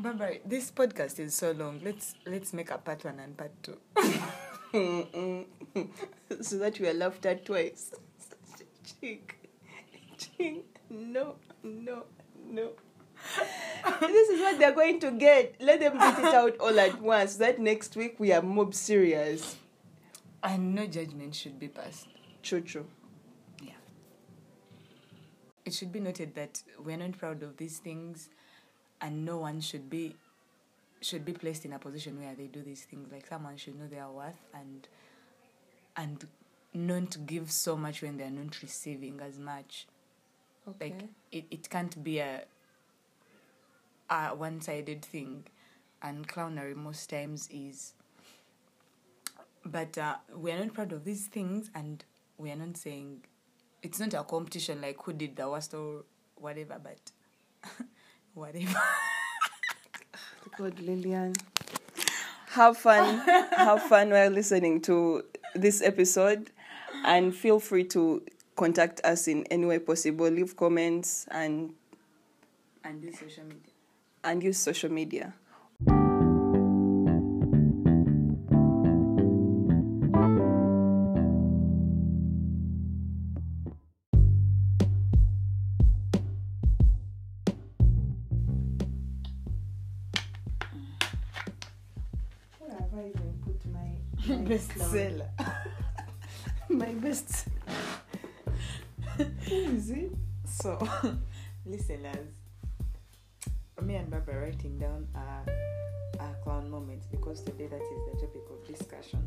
Barbara, this podcast is so long. Let's let's make a part one and part two. so that we are laughed at twice. Chink, chink, no, no, no. this is what they're going to get. Let them get it out all at once. That next week we are mob serious. And no judgment should be passed. True, true. Yeah. It should be noted that we're not proud of these things and no one should be should be placed in a position where they do these things. Like someone should know their worth and and not give so much when they're not receiving as much. Okay. Like it, it can't be a a one sided thing and clownery most times is but uh, we are not proud of these things and we are not saying it's not a competition like who did the worst or whatever but whatever God, Lillian. Have fun. Have fun while listening to this episode. And feel free to contact us in any way possible. Leave comments and and this social media and use social media. Writing down our, our clown moments because today that is the topic of discussion.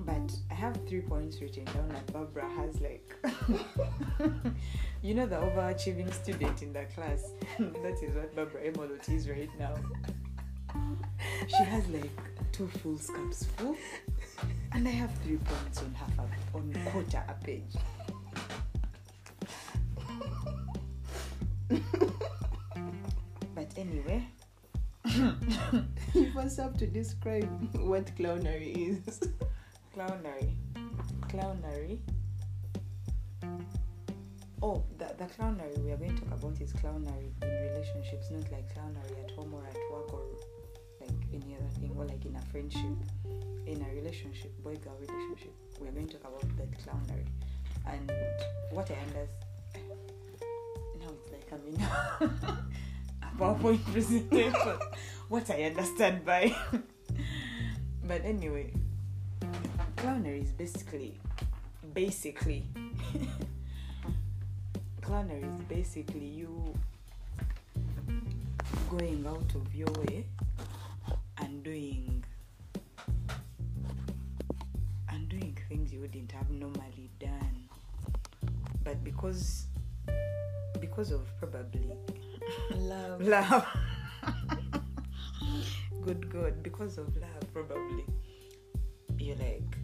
But I have three points written down and Barbara has like you know the overachieving student in the class. That is what Barbara Emolot is right now. She has like two full scamps full and I have three points on half a, on quarter a page First to describe what clownery is. clownery. Clownery? Oh the, the clownery we are going to talk about is clownery in relationships not like clownery at home or at work or like any other thing or like in a friendship in a relationship boy girl relationship. We are going to talk about that clownery. And what i understand now it's like i'm in a powerpoint presentation what i understand by but anyway clownery is basically basically clownery is basically you going out of your way and doing and doing things you wouldn't have normally done but because because of probably Love. love good god because of love probably. You're like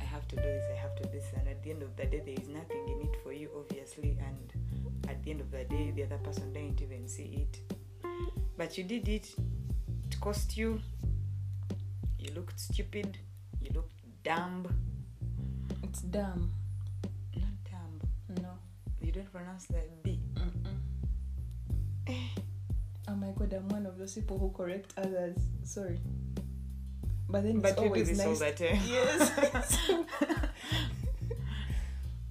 i have to do this i have to do this and at the end of the day there is nothing in it for you obviously and at the end of the day the other person didn't even see it. But you did it it cost you. You looked stupid you looked dumb. It's dumb. not dumb. No. you don't pronounce that b eh. Oh my god, I'm one of those people who correct others. Sorry. But then but it's you do always this all nice. the time Yes.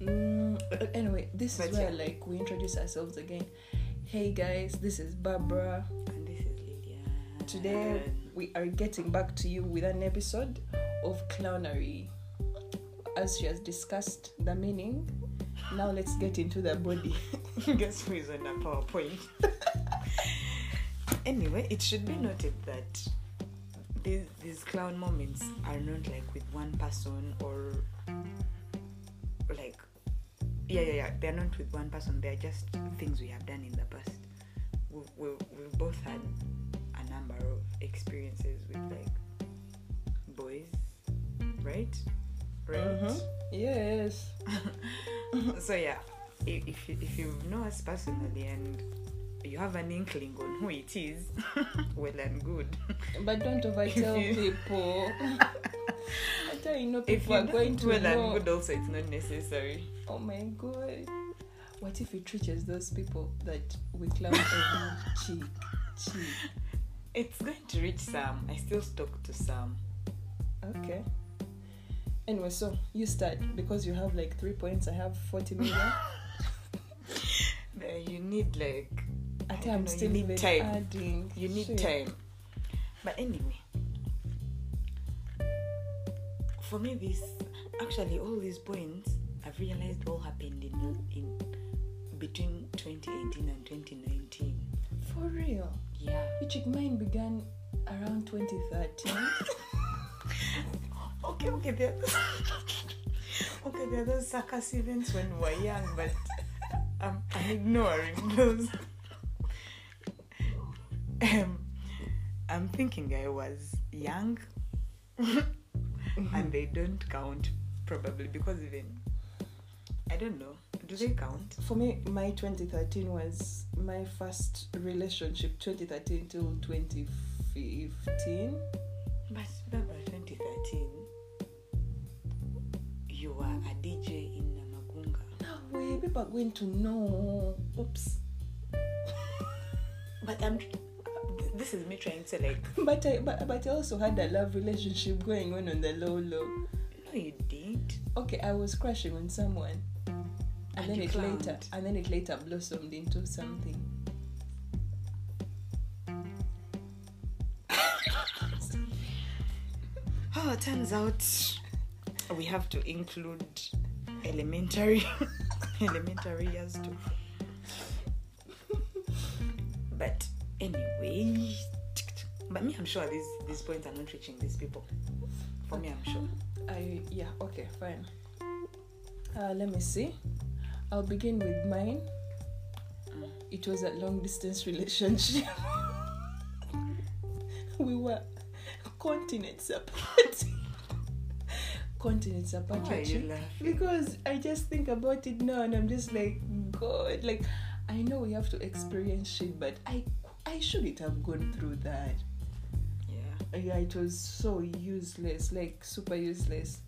mm, anyway, this is But where yeah. like we introduce ourselves again. Hey guys, this is Barbara. and this is Lydia Today we are getting back to you with an episode of clownery. As she has discussed the meaning, now let's get into the body. Guess who is on the PowerPoint? anyway, it should be noted that these these clown moments are not like with one person or like yeah yeah yeah they're not with one person they're just things we have done in the past we, we, we've both had a number of experiences with like boys right right Mhm. Yes. so yeah if, if, you, if you know us personally and you have an inkling on who it is well and good But don't overtell people. I tell you, know if people you are going to well know. and good also it's not necessary Oh my god. What if it reaches those people that we clown every cheek? Gee, It's going to reach some. I still stuck to some. okay. Anyway, so you start because you have like three points. I have 40 million. You need like I I think I'm know, still you need time. adding. You need Shit. time. But anyway, for me, this actually all these points I've realized all happened in in between 2018 and 2019. For real. Yeah. Chick mine began around 2013. Okay, okay, there. okay, there are those circus events when we were young, but I'm, I'm ignoring those. Um, I'm thinking I was young, and they don't count probably because even I don't know. Do they count? For me, my 2013 was my first relationship, 2013 till 2015. But remember 2013, you were a DJ in Namagunga. No way, people are going to know. Oops. But I'm. This is me trying to like. But I, but, but I also had a love relationship going on on the low low. No, you did. Okay, I was crushing on someone, and, And then it later, and then it later blossomed into something. Oh, it turns out we have to include elementary elementary years too. But anyway, but me, I'm sure these these points are not reaching these people. For me, I'm sure. I yeah okay fine. Uh, let me see. I'll begin with mine. Mm. It was a long distance relationship. we were continents apart. continents apart. Why are you laughing? Because I just think about it now and I'm just like, God, like I know we have to experience shit, but I I shouldn't have gone through that. Yeah. Yeah, it was so useless, like super useless.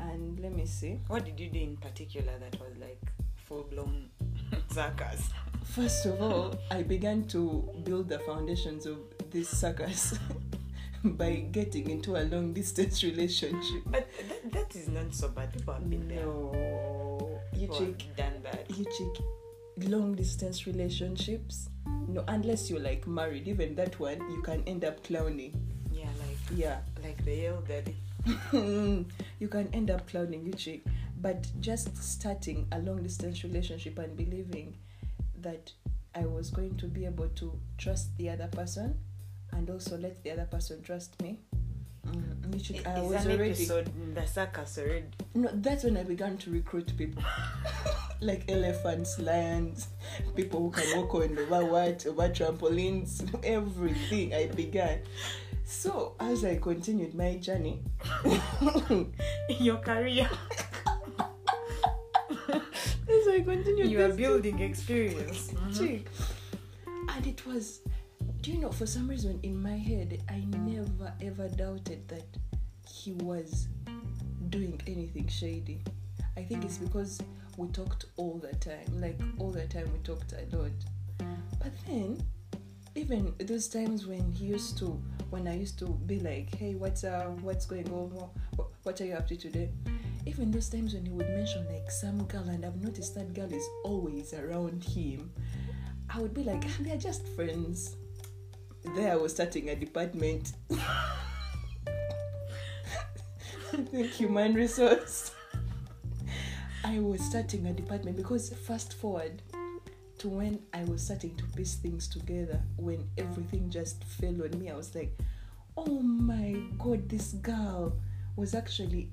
And let me see. What did you do in particular that was like full blown circus? First of all, I began to build the foundations of this circus by getting into a long distance relationship. But that, that is not so bad. People have been there. No, you People check, done that. you check long distance relationships. No, unless you're like married, even that one you can end up clowning. Yeah, like Yeah, like the yell daddy. you can end up clowning you check. But just starting a long distance relationship and believing that I was going to be able to trust the other person and also let the other person trust me. Mm, you check, I was already episode circus already? no. That's when I began to recruit people, like elephants, lions, people who can walk on over what, over trampolines, everything. I began. So as I continued my journey, Your career. as I continued, you are building experience. chick. And it was, do you know, for some reason in my head, I never ever doubted that he was doing anything shady. I think it's because we talked all the time, like all the time we talked a lot. But then, even those times when he used to, when I used to be like, hey, what's up? What's going on? What, what are you up to today? Even those times when he would mention like some girl, and I've noticed that girl is always around him, I would be like, ah, they're just friends. There I was starting a department. I think human resource. I was starting a department because fast forward to when I was starting to piece things together, when everything just fell on me, I was like, oh my god, this girl was actually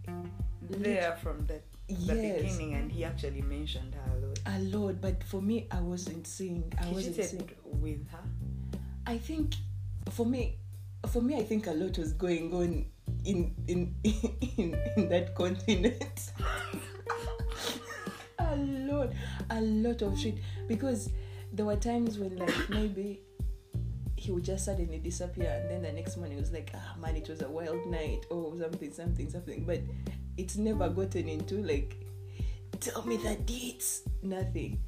There from the, the Yes. beginning, and he actually mentioned her a lot. a lot, but for me, I wasn't seeing. I wasn't seeing. with her. I think for me, for me, I think a lot was going on in in in, in that continent. a lot, a lot of shit. Because there were times when like maybe he would just suddenly disappear and then the next morning it was like ah man it was a wild night. Or something something something. But it's never gotten into like tell me the dates. Nothing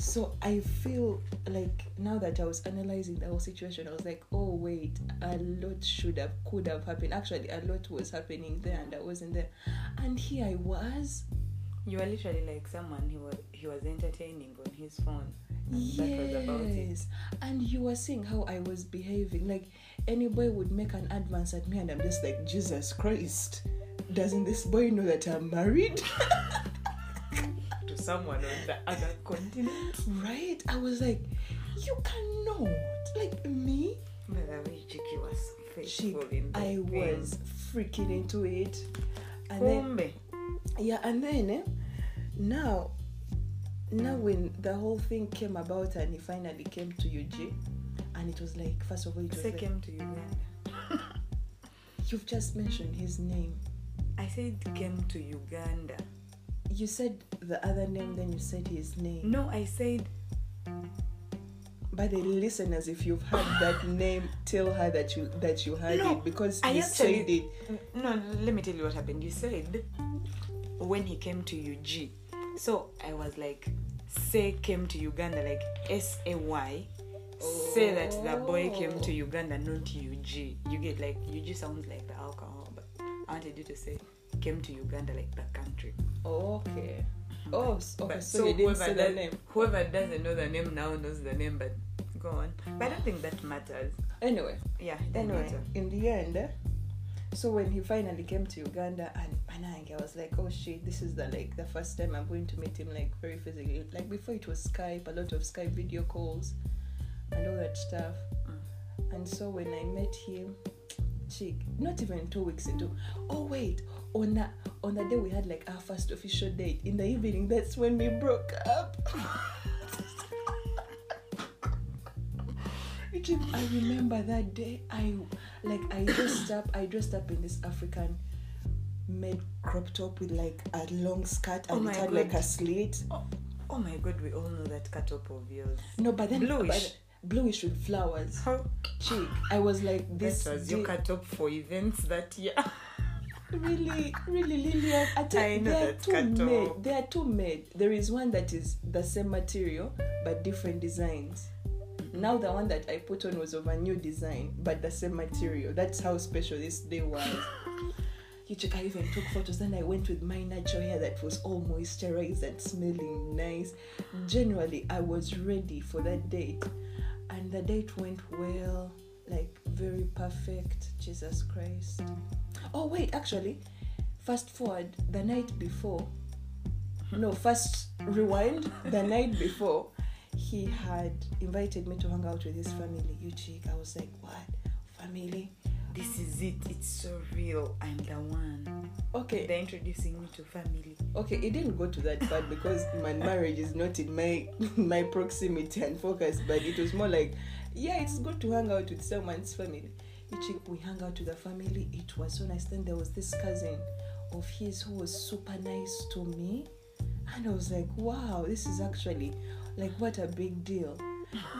So I feel like now that I was analyzing the whole situation, I was like, oh wait, a lot should have could have happened. Actually, a lot was happening there, and I wasn't there. And here I was. You were literally like someone he was he was entertaining on his phone. And Yes. That was about it. And you were seeing how I was behaving. Like any boy would make an advance at me, and I'm just like, Jesus Christ. Doesn't this boy know that I'm married? Someone on the other continent. right? I was like, you cannot. Like me, By the way, Chiki was faithful in I thing. was freaking into it. And then yeah and then eh, now now when the whole thing came about and he finally came to UG and it was like first of all it was like, came to Uganda. you've just mentioned his name I said came to Uganda. You said the other name then you said his name No, I said by the listeners if you've heard that name tell her that you that you heard No, it because I you actually- said it mm, no. Let me tell you what happened. You said when he came to UG. So I was like, say came to Uganda like S A Y. Say that the boy came to oh. Uganda, not UG. You get like UG sounds like the alcohol, but I wanted you to say came to Uganda like the country. okay oh okay But so, you didn't whoever say the does- name Whoever doesn't know the name now knows the name, but go on. But I don't think that matters. anyway Yeah, anyway matter. in the end eh, so when he finally came to uganda and Panang, i was like oh shit this is the like the first time i'm going to meet him like very physically like before it was skype a lot of skype video calls and all that stuff Mm. and so when i met him chick not even two weeks into oh wait on that on the day we had like our first official date in the evening that's when we broke up I remember that day. I like I dressed up. I dressed up in this African made crop top with like a long skirt Oh and my it had like a slit. Oh, oh my god, we all know that cut up of yours. No, but then Bluish. but- bluish with flowers. How Chick, I was like this. was your cut up for events that year. really, really, Lillian. I tell I know they are two made. They are two made. There is one that is the same material but different designs. Now the one that I put on was of a new design but the same material. That's how special this day was. You check, I even took photos. Then I went with my natural hair that was all moisturized and smelling nice. Generally, I was ready for that date, and the date went well, like very perfect. Jesus Christ. Oh wait, actually, fast forward the night before. No, first rewind. The night before, he had invited me to hang out with his family. You chick, I was like, what family? This is it. It's so real. I'm the one. Okay, They're introducing me to family. okay it didn't go to that part because my marriage is not in my my proximity and focus but it was more like yeah it's good to hang out with someone's family you check we hung out with the family. It was so nice. Then there was this cousin of his who was super nice to me. And i was like wow this is actually like what a big deal.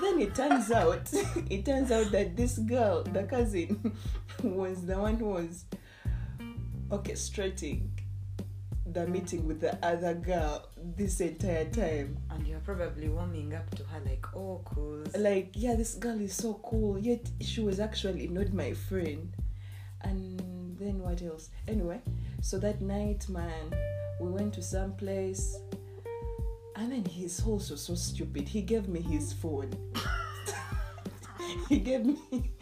Then it turns out it turns out that this girl the cousin was the one who was orchestrating the meeting with the other girl this entire time. And you're probably warming up to her like, oh, cool. Like, yeah, this girl is so cool, yet she was actually not my friend. And then what else? Anyway, so that night, man, we went to some place, and then he's also so stupid. He gave me his phone. he gave me.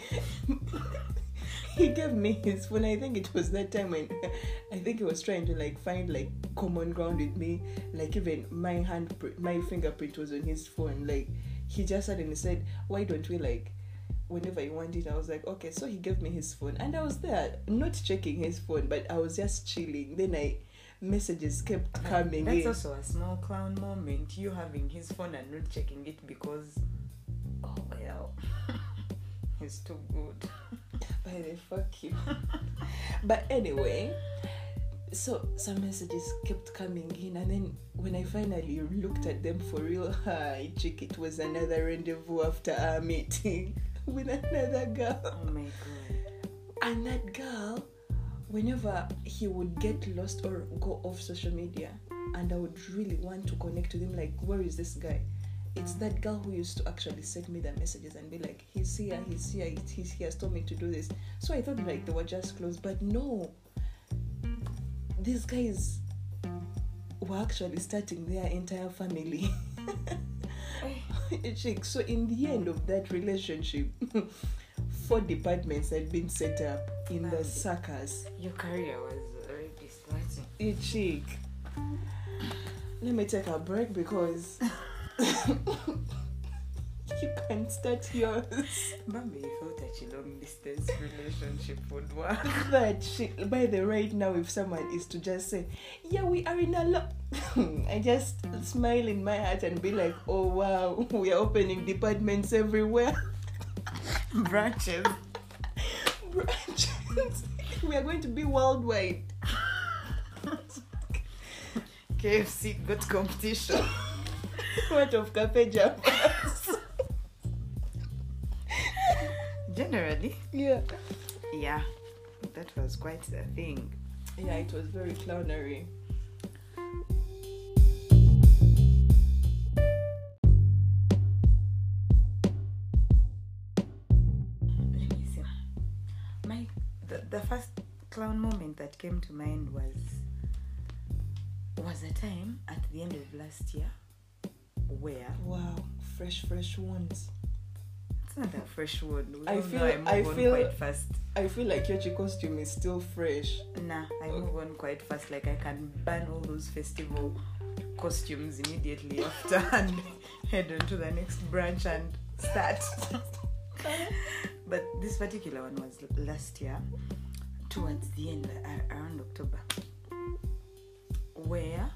he gave me his phone. I think it was that time when I think he was trying to like find like common ground with me. Like even my hand, my fingerprint was on his phone. Like he just suddenly said, "Why don't we like?" Whenever you want it, I was like, okay. So he gave me his phone, and I was there, not checking his phone, but I was just chilling. Then I messages kept coming in. That's in. also a small clown moment. You having his phone and not checking it because, oh well, he's too good. By the fuck you. but anyway, so some messages kept coming in, and then when I finally looked at them for real, hi, chick, it was another rendezvous after our meeting with another girl. Oh my god. And that girl, whenever he would get lost or go off social media, and I would really want to connect with him, like, where is this guy? It's that girl who used to actually send me the messages and be like, he's here, he's here, he's, here, told me to do this. So I thought like they were just close, but no. These guys were actually starting their entire family. So in the end of that relationship, four departments had been set up in the circus. Your career was already starting. Chick. Let me take a break because you can start yours. Mommy thought that a long distance relationship would work. That shit. By the right now, if someone is to just say, "Yeah, we are in a lot," I just smile in my heart and be like, "Oh wow, we are opening departments everywhere." Branches. Branches. we are going to be worldwide. KFC got competition. What of Cafe Javas? Generally, yeah. yeah, that was quite the thing. Yeah, it was very clownery. Let me see. My the, the first clown moment that came to mind was was a time at the end of last year where Wow, fresh, fresh ones. it's not that fresh one. We I feel- know I move I on feel- quite fast. I feel like your costume is still fresh. Nah, I move on quite fast. Like I can ban all those festival costumes immediately after and head on to the next branch and start. but this particular one was last year, towards the end, uh, around October, where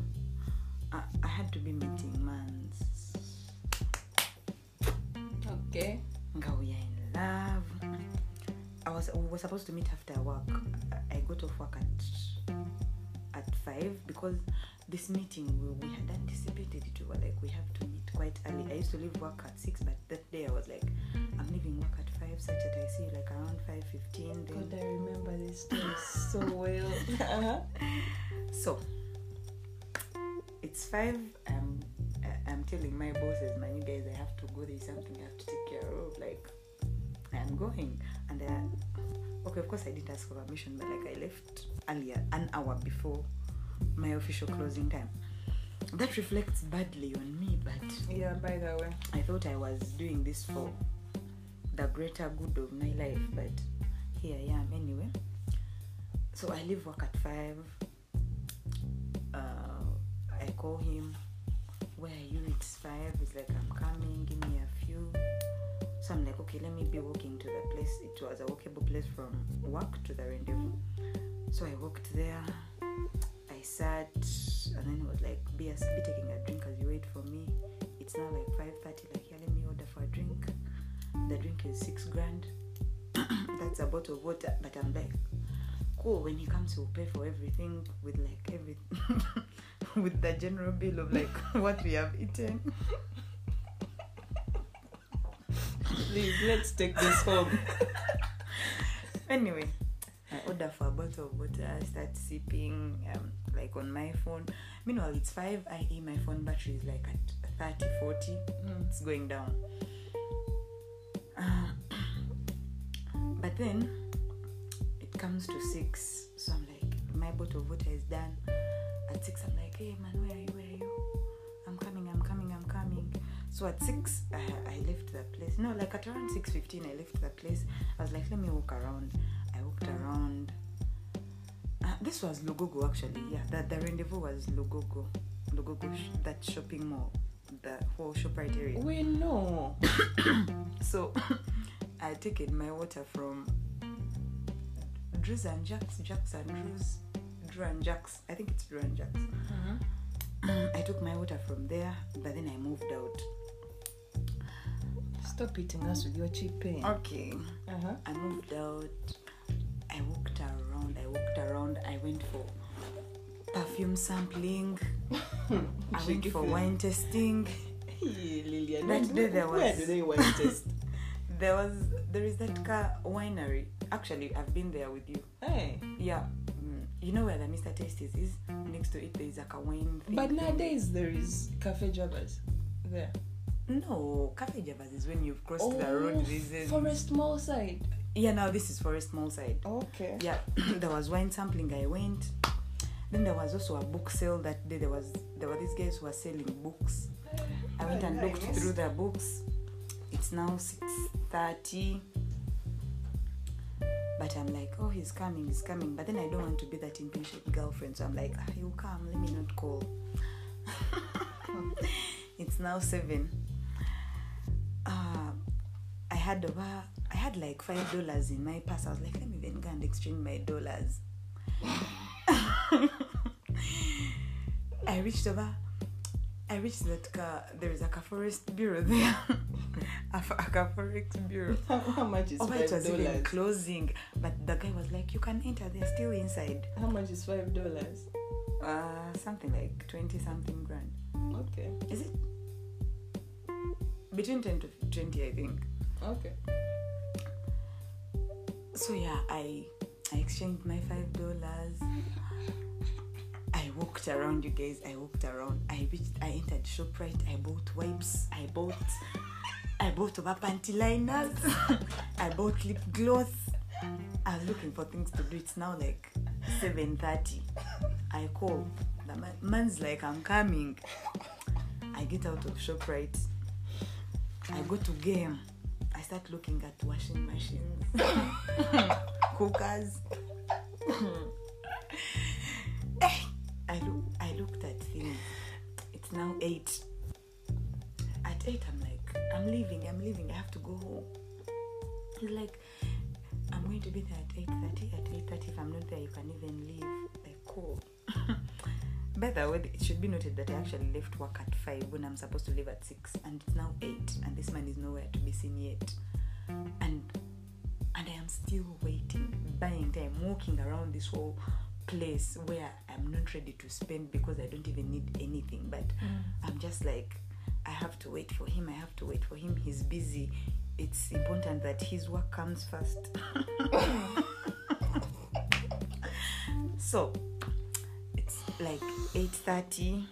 I, I had to be meeting mans. Okay. Nga we are in love. I was we were supposed to meet after work. I- got off work at at five because this meeting we, we had anticipated it. We were like we have to meet quite early. I used to leave work at six, but that day I was like, I'm leaving work at five, such that I see like around five fifteen. God, I remember this story so well. uh-huh. so it's five. Um, I- I'm telling my bosses, man, you guys, I have to go. There's something I have to take care of. Like I'm going, and uh, okay, of course I didn't ask for permission, but like I left earlier, an hour before my official closing time. That reflects badly on me, but Yeah, by the way. I thought I was doing this for the greater good of my life, but here I am anyway. So I leave work at five. Uh, I call him. Where are you? It's five. He's like, I'm coming. Give me a few. So I'm like, okay, let me be walking to the place. It was a walkable place from work to the rendezvous. So I walked there. I sat, and then it was like, be, a, be taking a drink as you wait for me. It's now like five thirty. Like, yeah, let me order for a drink. The drink is six grand. That's a bottle of water. But I'm like, cool. When he comes, he'll pay for everything with like every, with the general bill of like what we have eaten. Please, let's take this home. anyway i order for a bottle of water I start sipping um, like on my phone meanwhile it's 5 ie my phone battery is like at 30 40 it's going down Uh, but then comes to 6 so i'm like my bottle of water is done. At 6 i'm like hey man where are you? Where are you? I'm coming i'm coming i'm coming. So at 6 I, I left the place. No like at around 6.15 i left the place. I was like let me walk around. I walked around. Uh, this was lugogo actually. Yeah the, the rendezvous was lugogo. Lugogo sh- that shopping mall. The whole shoprite area We know. so I taken my water from Drews and Jacks, Jacks and Drews, Drew and Jacks. I think it's Drew and Jacks. I took my water from there, but then I moved out. Stop eating us with your cheap pain. Okay. Uh-huh. I moved out. I walked around. I walked around. I went for perfume sampling. I went for wine. Hey, Lillian. That day there Where was- do they wine test? There was there is that car winery. Actually, I've been there with you. hey. Yeah, mm, you know where the Mr. Tasties is? Next to it, there is like a wine thing. But nowadays there is Cafe Javas there. No, Cafe Javas is when you've crossed the road. This is Oh, Forest Mall side. yeah. Now this is Forest Mall side. Okay. Yeah, there was wine sampling. I went. Then there was also a book sale that day. There was there were these guys who were selling books. I went and looked through the books. It's now six thirty. But I'm like, oh, he's coming, he's coming. But then I don't want to be that impatient girlfriend, so I'm like, ah, he'll come. Let me not call. it's now seven. Uh, I had over, I had like five dollars in my purse. I was like, let me even go and exchange my dollars. I reached over. I reached that car. There is like a forest bureau there. a, a forex bureau. How, much is Oh, five it was even dollars? closing, but the guy was like, "You can enter. They're still inside." How much is five dollars? Uh, something like twenty something grand. Okay. Is it between ten to twenty? I think. Okay. So yeah, I I exchanged my five dollars. Walked around, you guys. I walked around. I reached. I entered Shoprite. I bought wipes. I bought. I bought over panty liners. I bought lip gloss. I was looking for things to do. It's now like seven thirty. I call. The man, man's like, I'm coming. I get out of Shoprite. I go to game. I start looking at washing machines, cookers. Eh, I look. I looked at things. It's now eight. At eight, I'm like, I'm leaving. I'm leaving. I have to go home. He's like, I'm going to be there at eight thirty. At eight thirty, if I'm not there, you can even leave. Like, cool. By the way, it should be noted that I actually left work at five when I'm supposed to leave at six, and it's now eight, and this man is nowhere to be seen yet. And and I am still waiting, buying time, walking around this whole place where I'm not ready to spend because I don't even need anything. But mm. I'm just like, I have to wait for him. I have to wait for him. He's busy. It's important that his work comes first. so it's like 8.30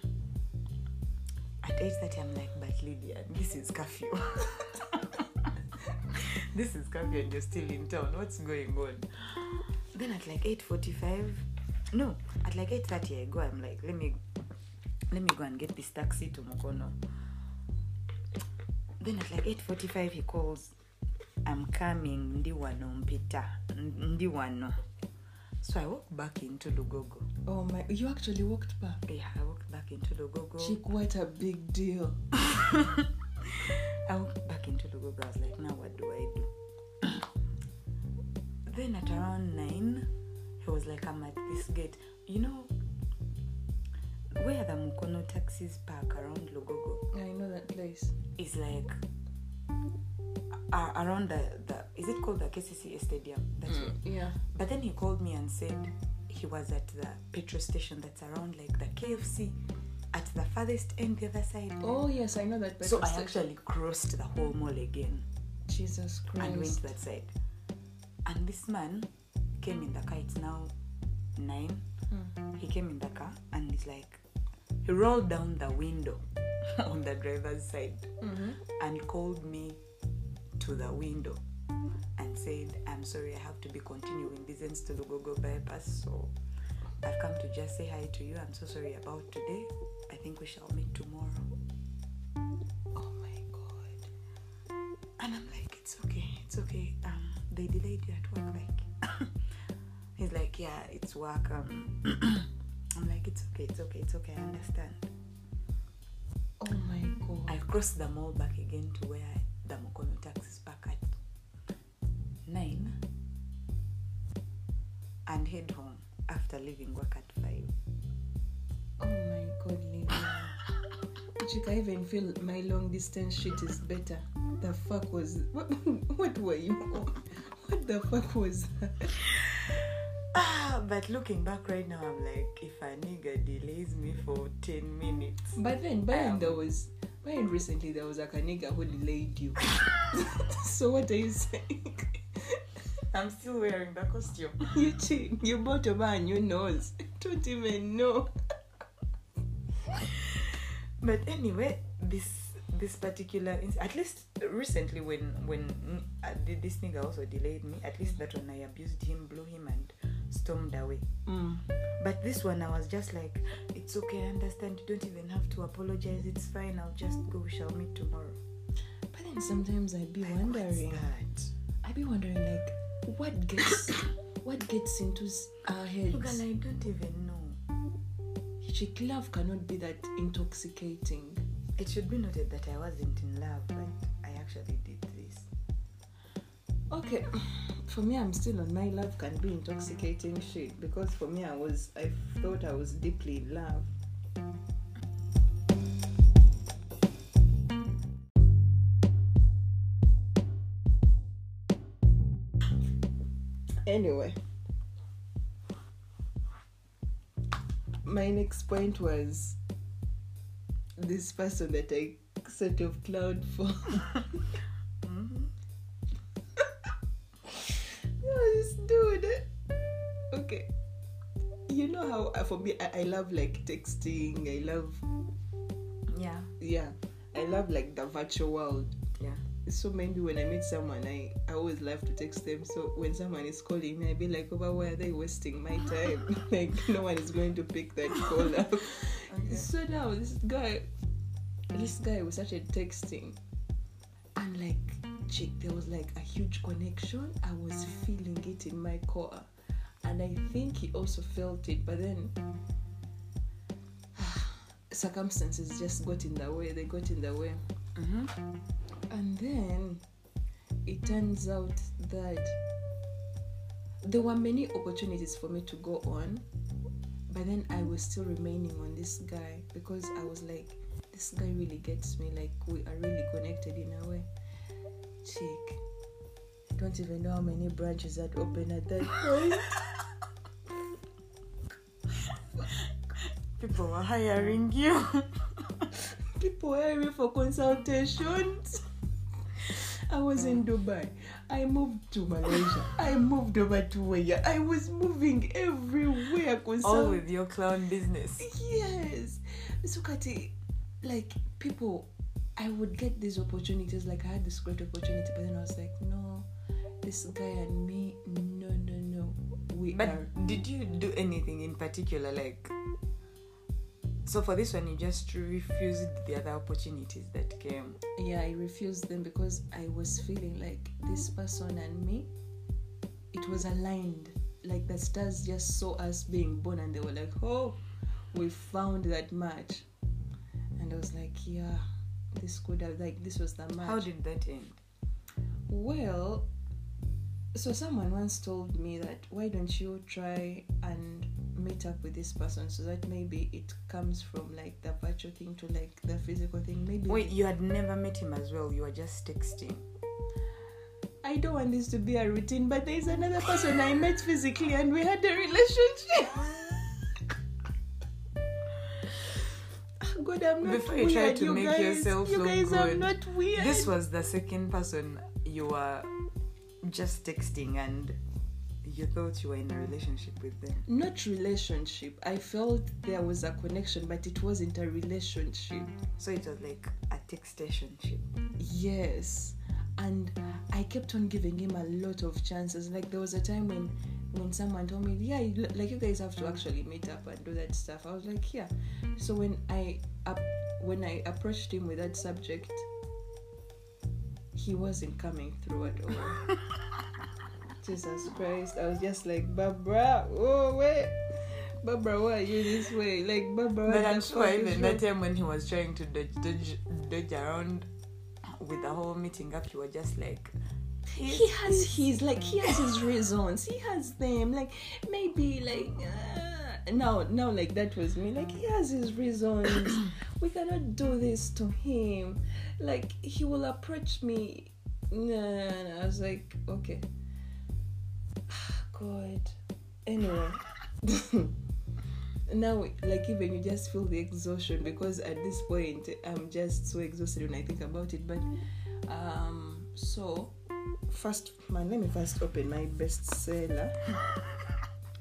at 8.30 i'm like but lydia this is curfew this is curfew and you're still in town what's going on then at like 8.45 no at like 830 i go i'm like let me let me go and get this taxi to mokono then at like 845 he calls. I'm coming ndi wano mpita ndi wano so i walk back into lugogo. Oh my you actually walked back? Yeah i walked back into lugogo. Chick, what a big deal. I walked back into lugogo. I was like now what do i do? Then at around 9 I was like, I'm at this gate. You know, where the Mukono taxis park around Lugogo. Yeah, I know that place. It's like uh, around the, the is it called the KCCA Stadium? That's mm, it. Yeah. But then he called me and said he was at the petrol station that's around like the KFC at the farthest end, the other side. Oh yes, I know that. So. I actually crossed the whole mall again. Jesus Christ. And went that side. And this man came in the car. It's now nine. Mm. He came in the car and he's like he rolled down the window on the driver's side Mhm. and called me to the window and said, "I'm sorry, I have to be continuing business to Lugogo bypass, so I've come to just say hi to you. I'm so sorry about today. I think we shall meet tomorrow." Oh my God. And I'm like, it's okay, it's okay. Um, they delayed you at work, like. He's like, yeah, it's work. Um, I'm like, it's okay, it's okay, it's okay. I understand. Oh my God. I've crossed the mall back again to where the Mukono taxis park at nine, and head home after leaving work at five. Oh my God, Lydia. Chick, I even feel my long distance shit is better. The fuck was what? What were you? on? What the fuck was that? Ah, but looking back right now, I'm like, if a nigga delays me for ten minutes, But then, by then Um, there was, by then recently there was like a nigga who delayed you. so what are you saying? I'm still wearing the costume. you cheat. You bought a man you nose. Don't even know. But anyway, this this particular at least recently when when mm, uh, this nigga also delayed me at least that one i abused him blew him and stormed away. Mm. but this one i was just like it's okay i understand. You don't even have to apologize. It's fine. I'll just go. We shall meet tomorrow. But then sometimes I'd be Like, wondering. I'd be wondering like what gets what gets into our heads. And i don't even know. Chick love cannot be that intoxicating. it should be noted that i wasn't in love but i actually did this. Okay, for me, I'm still on my love can be intoxicating shit because for me, I was I thought I was deeply in love. Anyway, my next point was this person that I sort of cloud for. this dude. Okay. You know how uh, for me I, I love like texting. I love yeah yeah. I love like the virtual world. yeah So maybe when I meet someone I, I always love to text them. So when someone is calling me I be like, oh but why are they wasting my time? like no one is going to pick that call up. okay. So now this guy this guy we started texting and like there was like a huge connection. I was feeling it in my core. And I think he also felt it, but then circumstances just got in the way, they got in the way. Mhm. And then it turns out that there were many opportunities for me to go on, but then I was still remaining on this guy because I was like, this guy really gets me. Like, we are really connected in a way. Chick, don't even know how many branches that open at that point. people were hiring you People hire me for consultations. I was in Dubai. I moved to Malaysia. I moved over to where I was moving everywhere. all Consult- with your clown business yes. So Kati, like people, I would get these opportunities. Like I had this great opportunity, but then I was like, no, this guy and me, no, no, no. We But are. did you do anything in particular? Like, so for this one, you just refused the other opportunities that came. yeah i refused them because i was feeling like this person and me it was aligned like the stars just saw us being born and they were like oh we found that match and i was like yeah this could have like this was the match How did that end? well so someone once told me that why don't you try and meet up with this person so that maybe it comes from like the virtual thing to like the physical thing maybe Wait, you had never met him as well. You were just texting. I don't want this to be a routine, but there's another person I met physically and we had a relationship. God, I'm not Before you weird. try to you make guys, yourself you look guys are good. not weird. This was the second person you were just texting, and you thought you were in a relationship with them. not relationship. I felt there was a connection, but it wasn't a relationship. So it was like a textationship. Yes. And I kept on giving him a lot of chances. Like there was a time when when someone told me, yeah, you, like you guys have to actually meet up and do that stuff. I was like, yeah. So when I up when I approached him with that subject, he wasn't coming through at all. Jesus Christ. I was just like, Barbara, oh wait. Barbara, why are you this way? Like Barbara, But I'm sure even that time when he was trying to dodge, dodge, dodge around with the whole meeting up, you were just like, he has his like he has his reasons. He has them like maybe like uh, no now like that was me. Like he has his reasons. We cannot do this to him. Like he will approach me. No, no, no. i was like okay. God. Anyway. Now like even you just feel the exhaustion because at this point i'm just so exhausted when i think about it. But um so first man let me first open my bestseller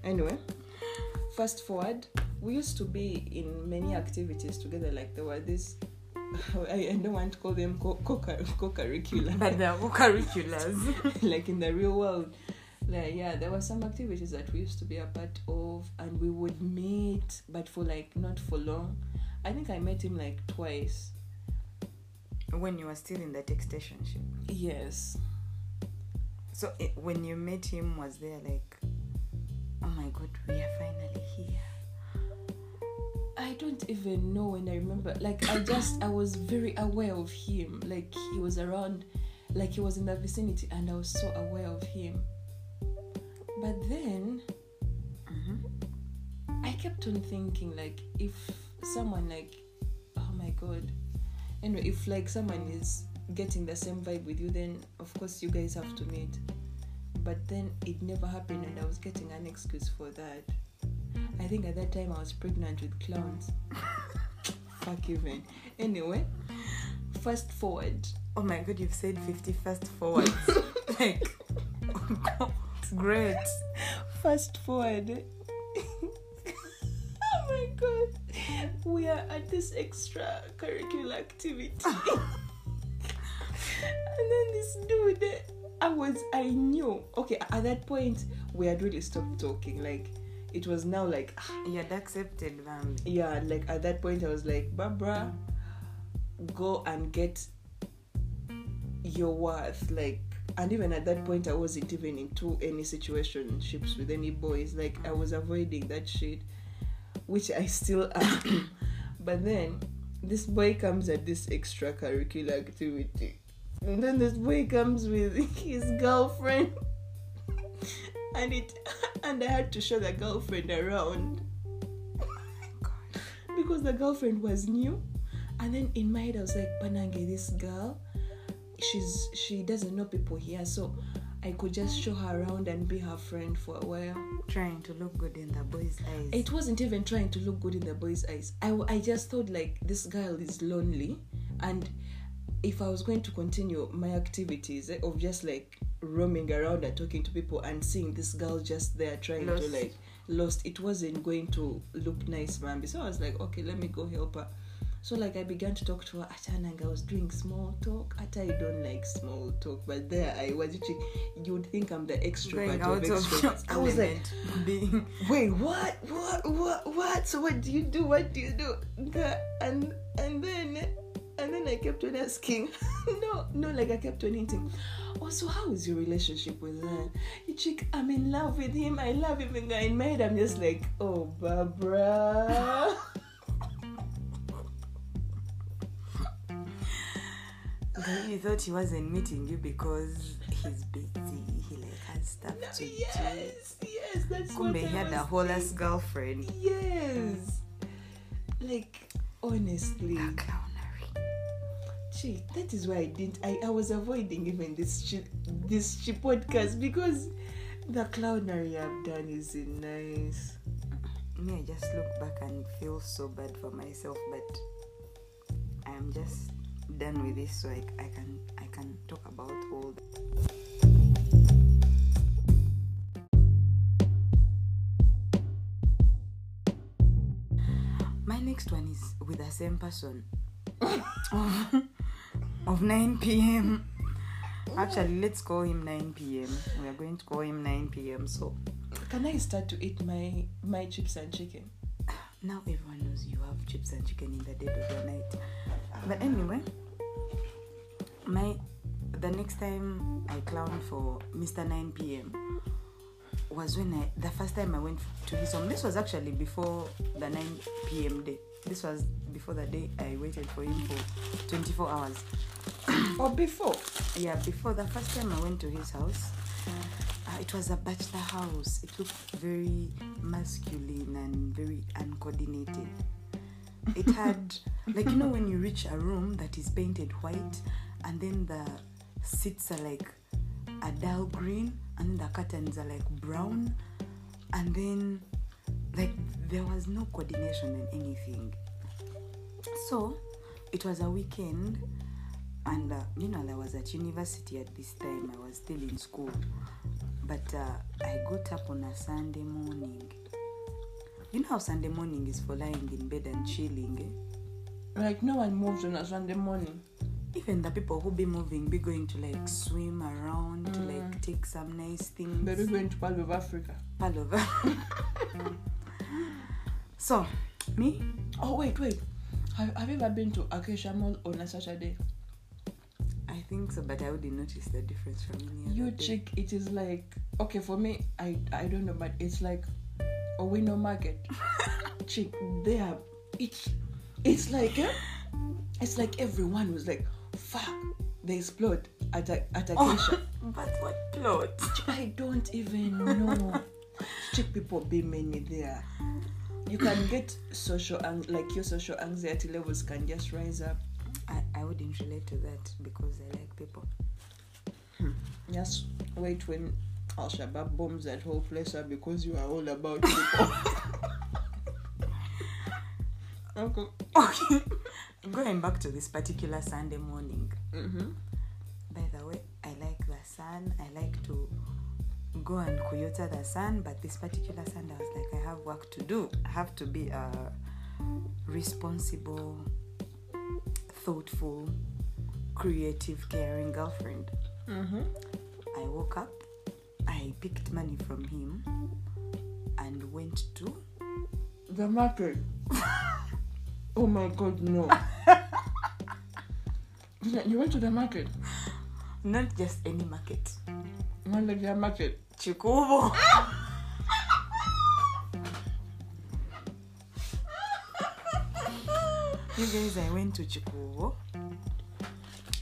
anyway fast forward we used to be in many activities together like there were these I, I don't want to call them co- co- co-curricular. But there are co-curriculars. like in the real world. Like yeah there were some activities that we used to be a part of and we would meet but for like not for long. I think i met him like twice. When you were still in the textationship. yes So it, when you met him, was there like, oh my god, we are finally here. i don't even know when i remember like i just i was very aware of him like he was around like he was in the vicinity and i was so aware of him but then Mm-hmm. I kept on thinking like if someone like oh my god you anyway if like someone is getting the same vibe with you then of course you guys have to meet. But then it never happened and I was getting an excuse for that. I think at that time I was pregnant with clowns. Fuck even anyway fast forward. Oh my god, you've said 50 fast forwards. like, oh it's great. fast forward. Oh my god. We are at this extracurricular activity then this dude? I was i knew. Okay at that point we had really stopped talking. Like it was now like ah, You had accepted Bambi. yeah like at that point i was like barbara go and get your worth. Like and even at that point i wasn't even into any situationships with any boys. Like i was avoiding that shit which i still am. But then this boy comes at this extracurricular activity and then this boy comes with his girlfriend. And it and i had to show the girlfriend around. God. because the girlfriend was new. And then in my head i was like panange this girl she's she doesn't know people here. So i could just show her around and be her friend for a while. Trying to look good in the boy's eyes. it wasn't even trying to look good in the boy's eyes. I, I just thought like this girl is lonely. And if i was going to continue my activities eh, of just like roaming around and talking to people and seeing this girl just there trying to like lost it wasn't going to look nice man so i was like okay let me go help her. So like i began to talk to her. At and i was doing small talk. At i don't like small talk but there i was you would think i'm the extrovert of extroverts. I was like being wait what? What? What? What? So what do you do? What do you do? The- and and then and then i kept on asking. No no like i kept on hinting. Oh so how is your relationship with that you chick i'm in love with him. I love him. And in my head i'm just like oh barbara. You thought he wasn't meeting you because he's busy. He like has stuff No, to do. yes yes that's what Kumbe, I he had a whole ass girlfriend. yes. Like honestly. That is why I didn't. I, I was avoiding even this chi, this chi podcast because the clownery I've done isn't nice. Me, I just look back and feel so bad for myself, but I'm just done with this, so I, I can I can talk about all. The... My next one is with the same person of, of 9 p.m. Actually, let's call him 9 p.m. We are going to call him 9 p.m. So Can I start to eat my my chips and chicken? now everyone knows you have chips and chicken in the dead of the night. But anyway, my the next time I clowned for Mr. 9 p.m. was when I the first time I went to his home. This was actually before the 9 p.m. day. This was before the day I waited for him for 24 hours. Or before? Yeah, before the first time I went to his house, uh, it was a bachelor house. It looked very masculine and very uncoordinated. It had, like, you know, when you reach a room that is painted white and then the seats are like a dull green and the curtains are like brown and then, like, there was no coordination in anything. So, it was a weekend and uh, you know i was at university at this time i was still in school but uh, i got up on a sunday morning you know how sunday morning is for lying in bed and chilling eh? Like no one moves on a Sunday morning. Even the people who be moving, be going to like swim around, to Mm. like take some nice things. Maybe going to part of Africa. Part of So, me, Oh wait, wait. Have, have you ever been to Acacia Mall on a Saturday? I think so, but I wouldn't notice the difference from any You chick, it is like okay for me. I I don't know, but it's like a window market. chick, they are. It's it's like eh? it's like everyone was like, fuck, they explode at a, at Acacia. But what plot? I don't even know. Chick people be many there. You can get social ang- like your social anxiety levels can just rise up. I, I wouldn't relate to that because I like people. Just wait when Al Shabaab bombs that whole place up because you are all about people. okay. Okay. Going back to this particular Sunday morning. Mm-hmm. By the way, I like the sun. I like to go and coyote the sun, but this particular Sunday I was like, I have work to do. I have to be a responsible, thoughtful, creative, caring girlfriend. Mm-hmm. I woke up, I picked money from him, and went to The market. oh my god, no. you went to the market. not just any market, Not like the market. Kikuubo. you guys, I went to Kikuubo.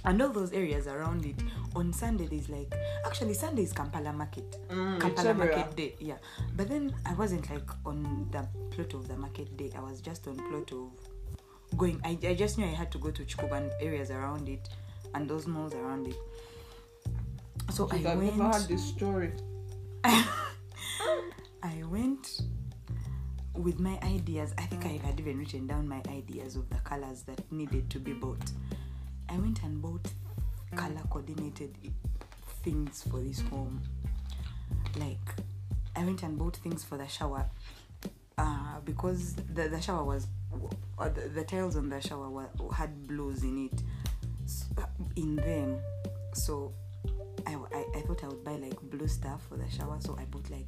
And all those areas around it. On Sunday, there's like actually Sunday is Kampala Market. Mm, Kampala. Market Day, yeah. But then I wasn't like on the plot of the market day. I was just on plot of going. I, I just knew I had to go to Chikuban areas around it, and those malls around it. So I I've went. never heard this story. I went with my ideas. I think I had even written down my ideas of the colors that needed to be bought. I went and bought color coordinated things for this home. Like, I went and bought things for the shower uh, because the, the shower was, uh, the, the tiles on the shower were, had blues in it, in them. So I, I, I thought I would buy like blue stuff for the shower, so I bought like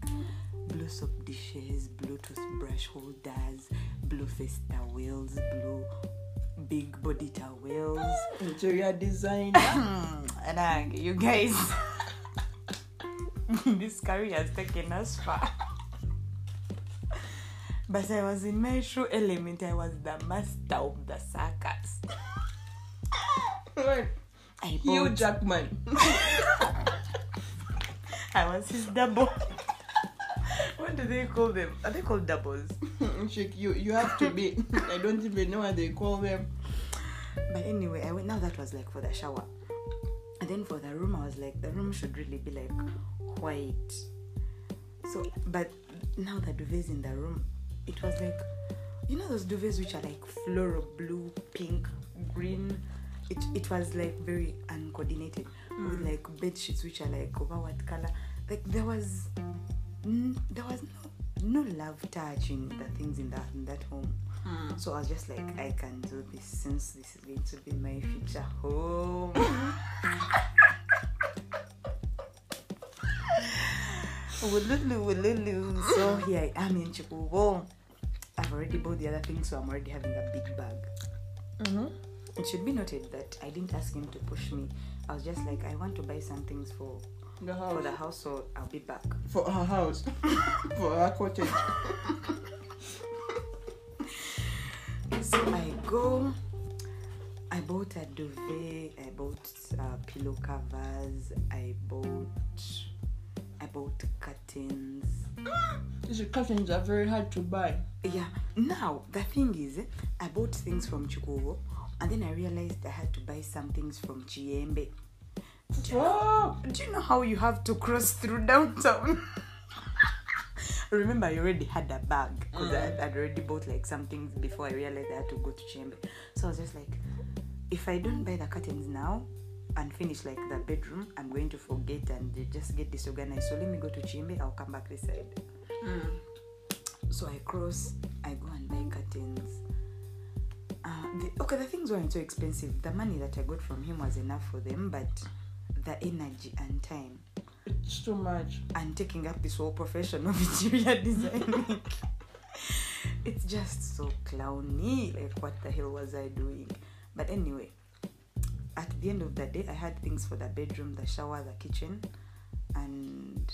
blue soap dishes, blue toothbrush holders, blue face towels, blue big body towels. Mm, interior design. and I, you guys, this career has taken us far. But I was in my true element. I was the master of the circus. Right. I Hugh bought, Jackman. I was his double. what do they call them? Are they called doubles? Chick, you, you have to be. I don't even know what they call them. But anyway, I went. Now that was like for the shower, and then for the room, I was like, the room should really be like white. So, but now the duvets in the room, it was like, you know those duvets which are like floral blue, pink, green. It it was like very uncoordinated with like bed sheets which are like over what color. Like there was, mm, there was no no love touch in the things in that in that home. So I was just like, I can do this since this is going to be my future home. So here I am in Kikuubo. I've already bought the other things, so I'm already having a big bag. Mm-hmm. It should be noted that I didn't ask him to push me. I was just like, I want to buy some things for The house. for the house, so I'll be back. For her house. For her cottage. So I go. I bought a duvet. I bought uh, pillow covers. I bought. I bought curtains. These curtains are very hard to buy. Yeah. Now the thing is, I bought things from Kikuubo, and then I realized I had to buy some things from Kiyembe. Oh! Do you know how you have to cross through downtown? Remember, I already had a bag because Mm. I'd already bought like some things before I realized I had to go to Kiyembe. So I was just like, if I don't buy the curtains now and finish like the bedroom, I'm going to forget and just get disorganized. So let me go to Kiyembe. I'll come back this side. Mm. So I cross, I go and buy curtains. The, okay, the things weren't so expensive. The money that I got from him was enough for them, but the energy and time It's too much. and taking up this whole profession of interior designing. it's just so clowny. Like, what the hell was I doing? But anyway, at the end of the day, I had things for the bedroom, the shower, the kitchen, and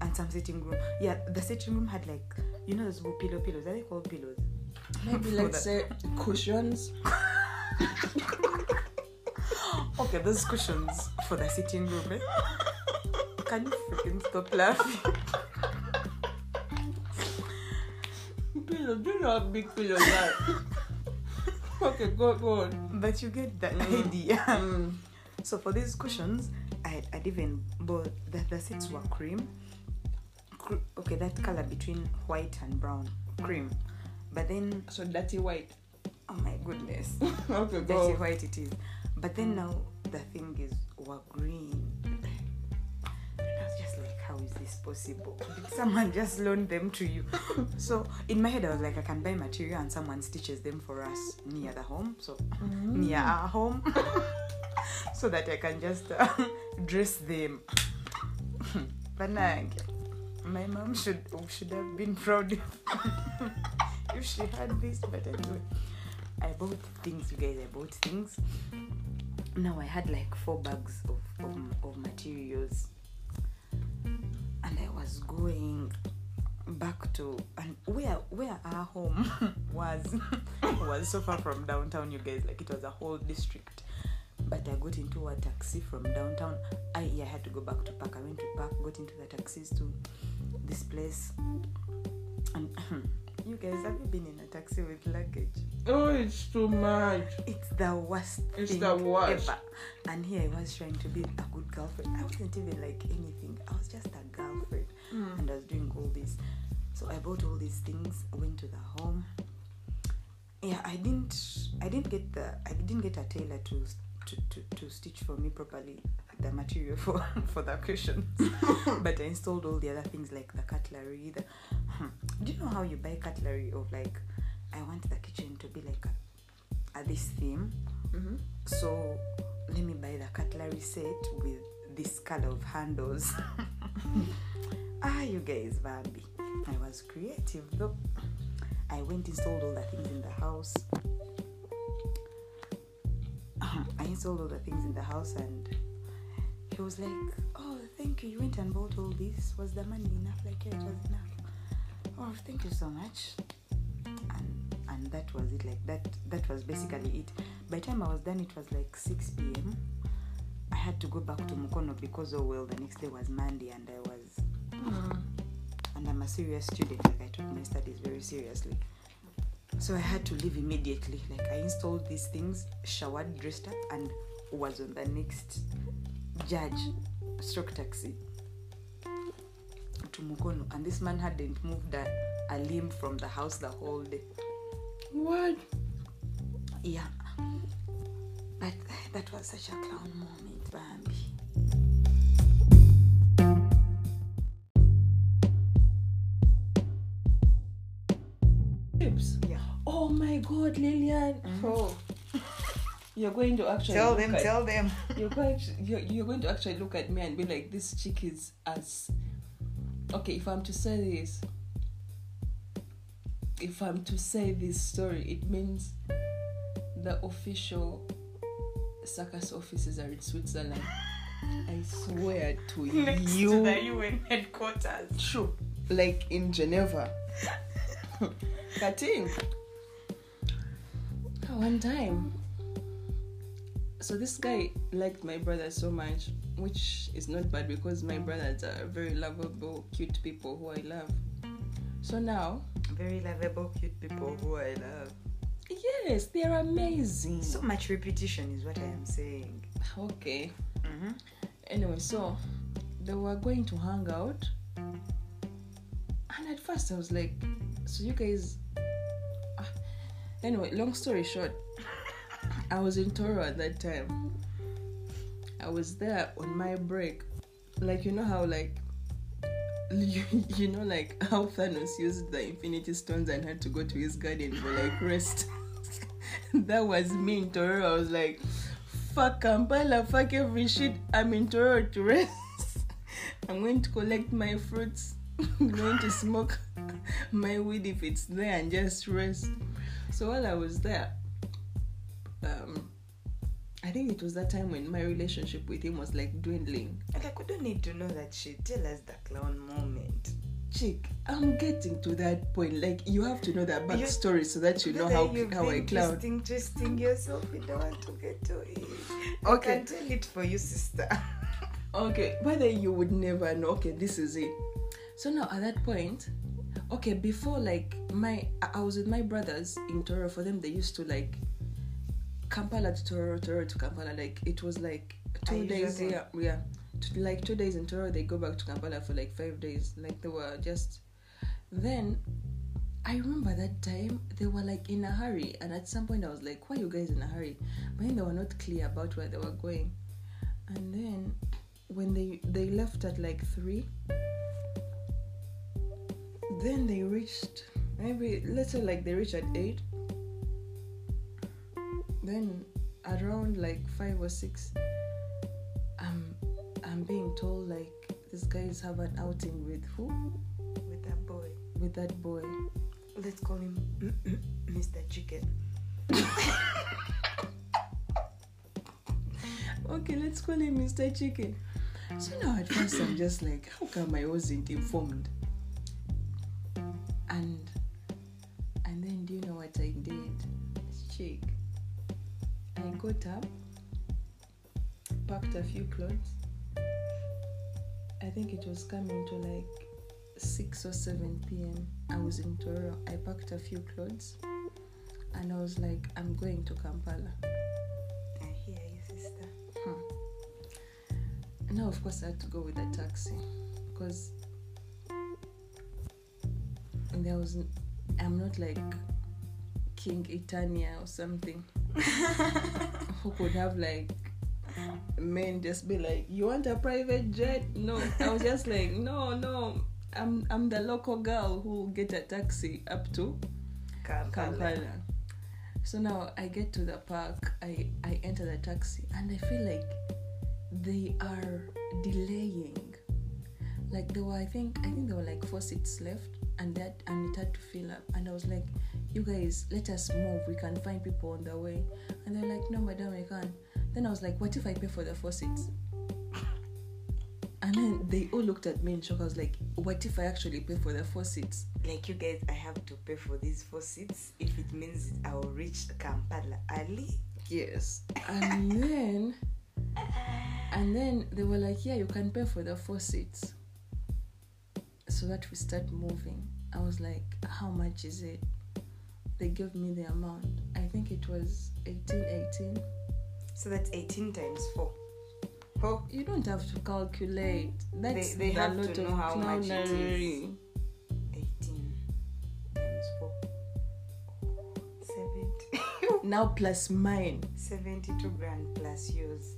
and some sitting room. Yeah, the sitting room had like you know those pillow pillows. Are they called pillows? Maybe let's say cushions. Okay, those cushions for the sitting room. Eh? Can you freaking stop laughing? Pillows. Do you know how big pillows are? okay, go go on. But you get the Mm. idea. Mm. So for these cushions, I I'd even bought the, the seats were cream. Cr- okay, that color between white and brown, cream. But then, So dirty white. oh my goodness, okay, dirty go. white it is. But then now the thing is, were green. And I was just like, how is this possible? Did someone just loaned them to you? So in my head, I was like, I can buy material and someone stitches them for us near the home. So near our home so that I can just uh, dress them. but nang, my mom should should have been proud if, she had this. But anyway, I bought things, you guys. I bought things. Now I had like four bags of, of, of materials, and I was going back to and where where our home was was so far from downtown you guys like it was a whole district but i got into a taxi from downtown i yeah, I had to go back to park i went to park got into the taxis to this place and you guys have you been in a taxi with luggage Oh, it's too much. it's the worst It's thing the worst. ever and here i was trying to be a good girlfriend i wasn't even like anything i was just a girlfriend Mm. and I was doing all this. So I bought all these things, went to the home. Yeah, I didn't I didn't get the I didn't get a tailor to to, to, to stitch for me properly the material for for the cushions. but I installed all the other things like the cutlery. The, hmm. Do you know how you buy cutlery of like I want the kitchen to be like a, a this theme. Mhm. So let me buy the cutlery set with this color of handles. ah, you guys, Bambi. I was creative though. I went installed all the things in the house. I installed all the things in the house and he was like, Oh, thank you. You went and bought all this. Was the money enough? Like, yeah, it was enough. Oh, thank you so much. And and that was it. Like that that was basically it. By the time I was done, it was like 6 p.m. I had to go back to Mukono because oh well, the next day was Monday and I was Mm. and I'm a serious student. Like I took my studies very seriously. So I had to leave immediately. Like I installed these things, showered, dressed up, and was on the next judge stroke taxi to Mukono. And this man hadn't moved a, a limb from the house the whole day. What? Yeah. But that was such a clown moment, Bambi. Yeah. Oh my God, Lillian. Oh. You're going to actually Tell them, at- tell them. you're going to, you're, you're going to actually look at me and be like this chick is as okay if i'm to say this if i'm to say this story it means the official circus offices are in switzerland i swear to Next you to the UN headquarters. true like in geneva Katin. One time. So this guy liked my brother so much, which is not bad because my brothers are very lovable, cute people who I love. So now, Very lovable, cute people who I love. yes, they're amazing. So much repetition is what I am saying. okay. Mm-hmm. Anyway, so they were going to hang out. And at first I was like, so you guys. Ah. Anyway, long story short, I was in Toro at that time. I was there on my break. Like, you know how, like, you, you know, like how Thanos used the Infinity Stones and had to go to his garden for like rest. that was me in Toro. I was like, fuck Kampala, fuck every shit. I'm in Toro to rest. I'm going to collect my fruits. I'm going to smoke my weed if it's there and just rest. So while I was there, um, I think it was that time when my relationship with him was like dwindling. Like, we don't need to know that shit. Tell us the clown moment. Chick, I'm getting to that point. Like you have to know that You- backstory so that you know how how I clown. twisting, twisting yourself. You don't want to get to it. Okay. I can tell it for you, sister. Okay, whether you would never know. Okay, this is it. So now at that point, okay, before like my I I was with my brothers in Toro. For them, they used to like Kampala to Toro, Toro to Kampala. Like it was like two days. Yeah, yeah. To, like two days in Toro, they go back to Kampala for like five days. Like they were just. Then, I remember that time they were like in a hurry, and at some point I was like, "Why are you guys in a hurry?" But then they were not clear about where they were going. And then when they they left at like three then they reached maybe let's say like they reached at eight then around like five or six i'm i'm being told like these guys have an outing with who With that boy. with that boy Let's call him Mr. Chicken. okay let's call him mr chicken so now at first i'm just like how come i wasn't informed and and then do you know what i did chick i got up packed a few clothes i think it was coming to like 6 or 7 p.m i was in toro i packed a few clothes and i was like i'm going to kampala I hear you, sister. Hmm. Now, of course, I had to go with a taxi because there was. I'm not like King Itania or something who could have like men just be like, "You want a private jet?" No, I was just like, "No, no." I'm I'm the local girl who get a taxi up to Kampala. So now I get to the park, I, I enter the taxi, and I feel like they are delaying. Like there were, I think, I think there were like four seats left, and that and it had to fill up. And I was like, "You guys, let us move. We can find people on the way." And they're like, "No, madam, I can't." Then I was like, "What if I pay for the four seats?" And then they all looked at me in shock. I was like, "What if I actually pay for the four seats?" Like you guys, I have to pay for these four seats if it means I will reach Kampala early. Yes. And then and then they were like, Yeah, you can pay for the four seats. So that we start moving. I was like, How much is it? They gave me the amount. I think it was 18, 18. So that's 18 times 4. Oh, You don't have to calculate. That's they the have to know how much it is. 18 times 4. 70. Now plus mine. 72 grand plus yours.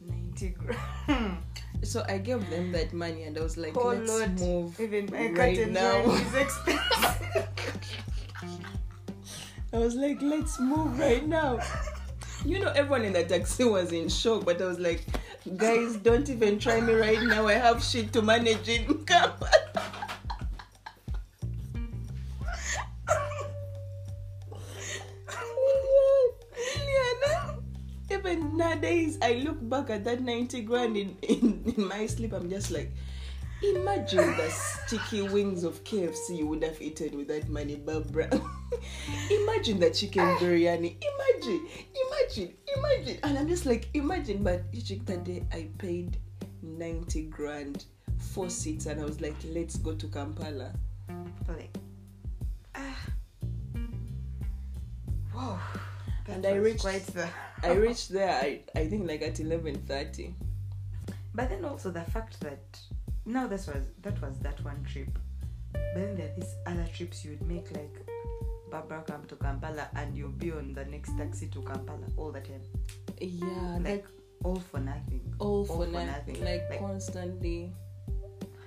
90 grand. So I gave them mm. that money and I was like, Oh, let's Lord. move Even my right curtain now. is expensive. I was like, let's move right now. You know, everyone in the taxi was in shock, but I was like, guys, don't even try me right now. I have shit to manage in. Nowadays, I look back at that 90 grand in, in, in my sleep. I'm just like, imagine the sticky wings of KFC you would have eaten with that money, Barbara. imagine the chicken biryani. Imagine, imagine, imagine. And I'm just like, imagine. But check that day, I paid 90 grand, four seats, and I was like, let's go to Kampala. like, ah. Whoa. That And I reached- quite the. I reached there, I, I think like at 11.30. But then also the fact that now this was that was that one trip. But then there are these other trips you would make like Barbara come to Kampala and you'll be on the next taxi to Kampala all the time. Yeah, Like like all for nothing. all for, all for nothing. nothing. Like, Like- constantly.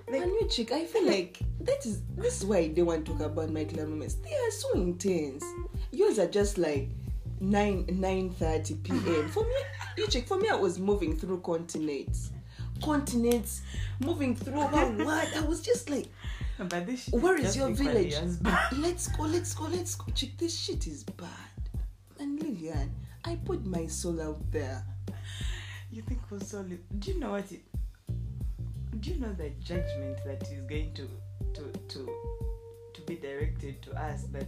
Like- and you chick, I feel like that is this is why they want to talk about my clown moments. They are so intense. Yours are just like nine nine thirty p.m. For me, you chick, for me, I was moving through continents, continents, moving through. What? I was just like, But this where is your village? Let's go, let's go, let's go. Chick, this shit is bad. And Lillian, I put my soul out there. You think was solid? Do you know what it? Do you know the judgment that is going to to to to be directed to us? But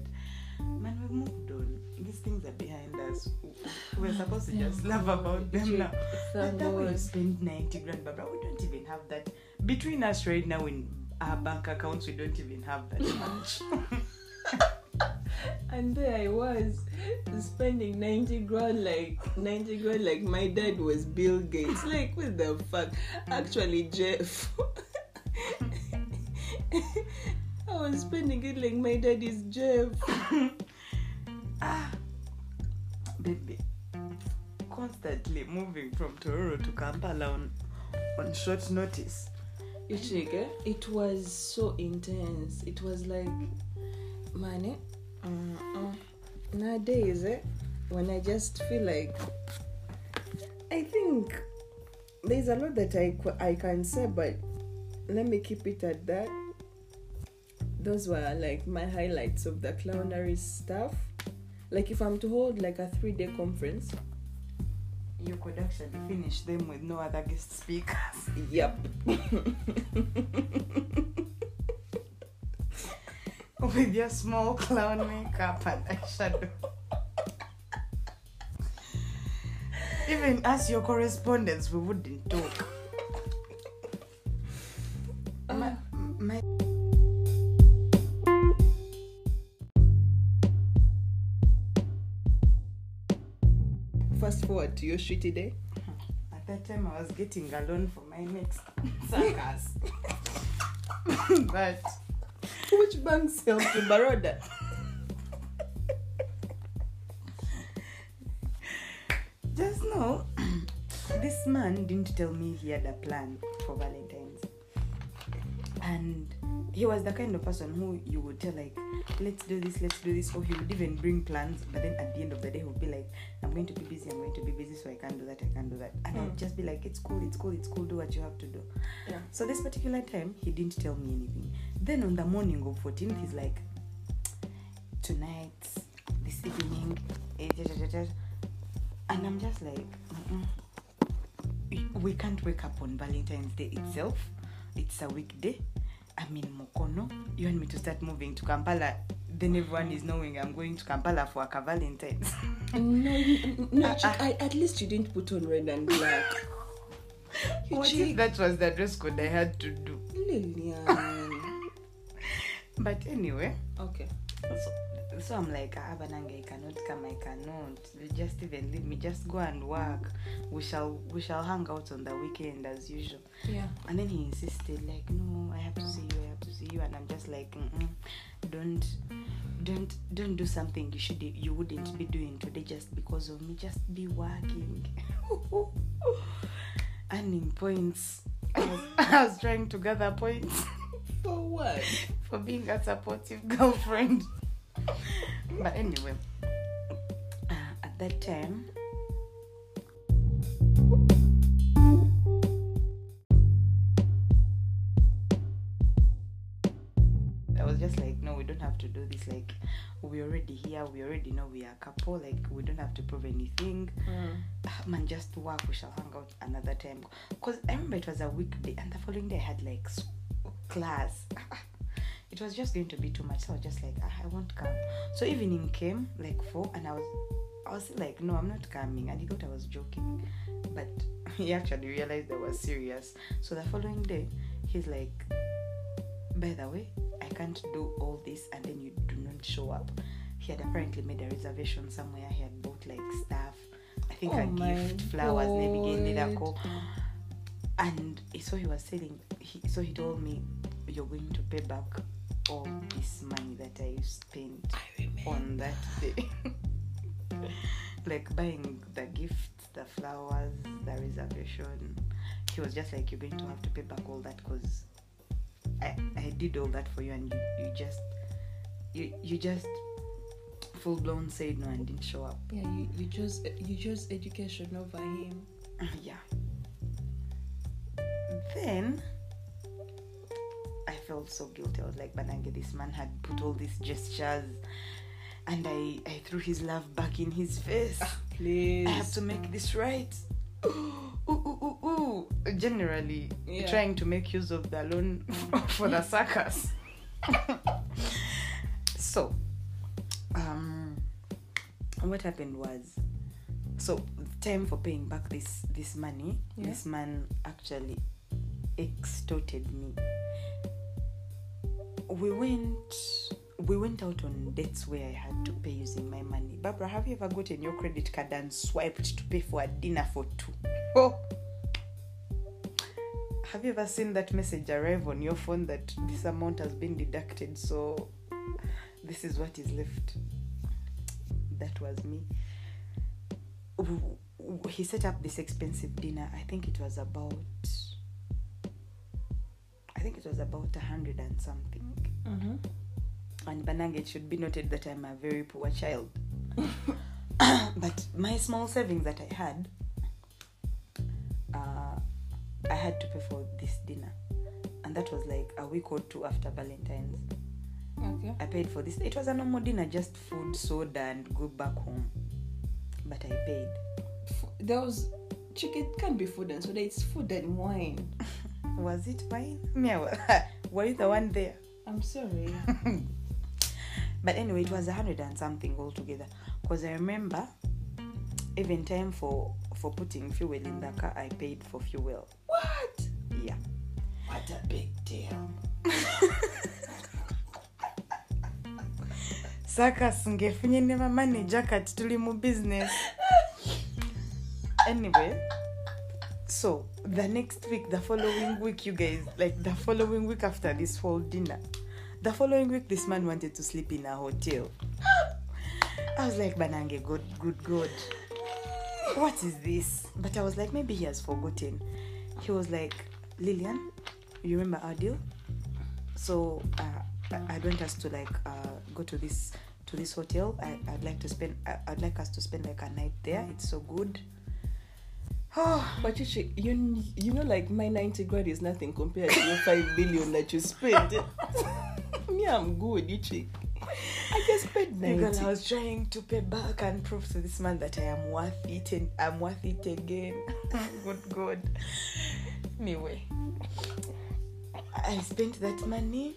man, we've moved on. These things are behind us. We're supposed to just laugh about them now. That you God. spend ninety grand, Barbara. We don't even have that between us right now in our bank accounts. We don't even have that much. And there I was spending 90 grand like 90 grand like my dad was Bill Gates. Like what the fuck? Actually Jeff. I was spending it like my daddy's Jeff. ah, baby, constantly moving from Tororo to Kampala on on short notice. You check, eh? It was so intense. It was like man eh? uh-uh. nowadays eh? when I just feel like I think there's a lot that I, I can say but let me keep it at that those were like my highlights of the clownery stuff like if I'm to hold like a three day conference You could actually finish them with no other guest speakers. yep with your small clown makeup and eyeshadow. Even as your correspondents, we wouldn't talk. To your shitty day At that time, I was getting a loan for my next circus. but which bank sells to Baroda just know, this man didn't tell me he had a plan for Valentine's. And he was the kind of person who you would tell, like, let's do this, let's do this. Or he would even bring plans, but then at the end of the day, he would be like, I'm going to be busy, I'm going to be busy, so I can't do that, I can't do that. And I would Mm. just be like, it's cool, it's cool, it's cool, do what you have to do. yeah So this particular time, he didn't tell me anything. Then on the morning of 14th, he's like, tonight, this evening, eh, da, da, da, da." and I'm just like, "Mm-mm. We can't wake up on Valentine's Day itself. It's a weekday. I'm in Mukono. You want me to start moving to Kampala? Then everyone is knowing I'm going to Kampala for a Valentine's. No, you- no, Uh, uh. I, at least you didn't put on red and black. What if that was the dress code I had to do? Lillian. But anyway, okay. so, so I'm like, ah, Bananga, I cannot come, I cannot. Just even leave me, just go and work. We shall we shall hang out on the weekend as usual. Yeah. And then he insisted, like, no, I have to see like, Mm-mm, don't, don't, don't do something you should, you wouldn't be doing today just because of me. Just be working, earning points. I was, I was trying to gather points For what? for being a supportive girlfriend. But anyway, uh, at that time, have to do this. Like, we're already here. We already know we are a couple. Like, we don't have to prove anything. Ah, man just work we shall hang out another time because i remember it was a weekday and the following day i had like class it was just going to be too much so i was just like ah, i won't come so evening came like four and i was i was like no i'm not coming and he thought i was joking but he actually realized i was serious so the following day he's like by the way i can't do all this and then you do not show up. He had apparently made a reservation somewhere. He had bought like stuff. I think a gift flowers and so he was saying he, so he told me you're going to pay back all this money that i spent I on that day. Like buying the gifts the flowers the reservation. He was just like you're going to have to pay back all that because I, I did all that for you and you, you just you you just full blown said no and didn't show up. Yeah, you, you chose you chose education over him. yeah. Then I felt so guilty. I was like, Banange, this man had put all these gestures and I, I threw his love back in his face. Ah, please. I have to make this right. Ooh, ooh, ooh, ooh. Generally, Yeah. trying to make use of the loan for the circus. so, um, what happened was, so time for paying back this this money. Yeah. This man actually extorted me. We went we went out on dates where I had to pay using my money. Barbara, have you ever gotten your credit card and swiped to pay for a dinner for two? Oh. Have you ever seen that message arrive on your phone that this amount has been deducted, so this is what is left? That was me. He set up this expensive dinner. I think it was about. I think it was about a hundred and something. Mm-hmm. And Banang, it should be noted that I'm a very poor child. but my small savings that I had, I had to pay for this dinner. And that was like a week or two after Valentine's. Okay. I paid for this. It was a normal dinner, just food, soda, and go back home. But I paid. There was chicken can't be food and soda. It's food and wine. Was it fine? Me, were you the one there? I'm sorry. But anyway, it was a hundred and something altogether. Because I remember, even time for for putting fuel in the car, I paid for fuel. what? Yeah. What a big deal. Circus ngefunye ne manager kati tuli mu business. Anyway, so the next week, the following week, you guys, like the following week after this whole dinner, the following week, this man wanted to sleep in a hotel. I was like, Banange, good, good, good. What is this? But I was like, maybe he has forgotten. He was like, Lillian, you remember our deal? So uh, I- I'd want us to like uh, go to this to this hotel. I, I'd like to spend. I, I'd like us to spend like a night there. It's so good. Oh, But you, you you know like my 90 grand is nothing compared to your 5 billion that you spent. Me, I'm good, you chick. I just paid girl, 90. I was trying to pay back and prove to this man that I am worth it and I'm worth it again. good God. Anyway, I spent that money.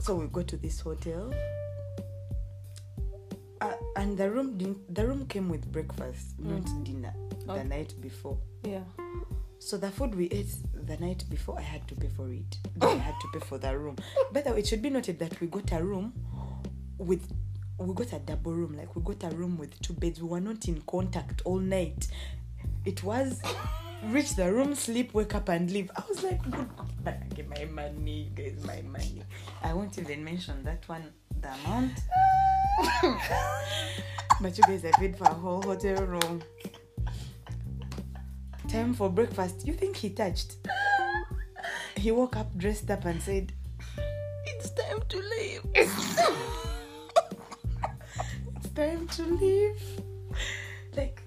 So we go to this hotel. Uh, and the room didn't, the room came with breakfast, not dinner, the night before. Yeah. So the food we ate the night before, I had to pay for it. Then I had to pay for the room. By the way, it should be noted that we got a room with we got a double room. Like we got a room with two beds. We were not in contact all night. It was reach the room, sleep, wake up, and leave. I was like, good, get my money, guys, my money. I won't even mention that one, the amount. but you guys, I paid for a whole hotel room. Time for breakfast. You think he touched? He woke up, dressed up, and said, It's time to leave. Time to leave. Like,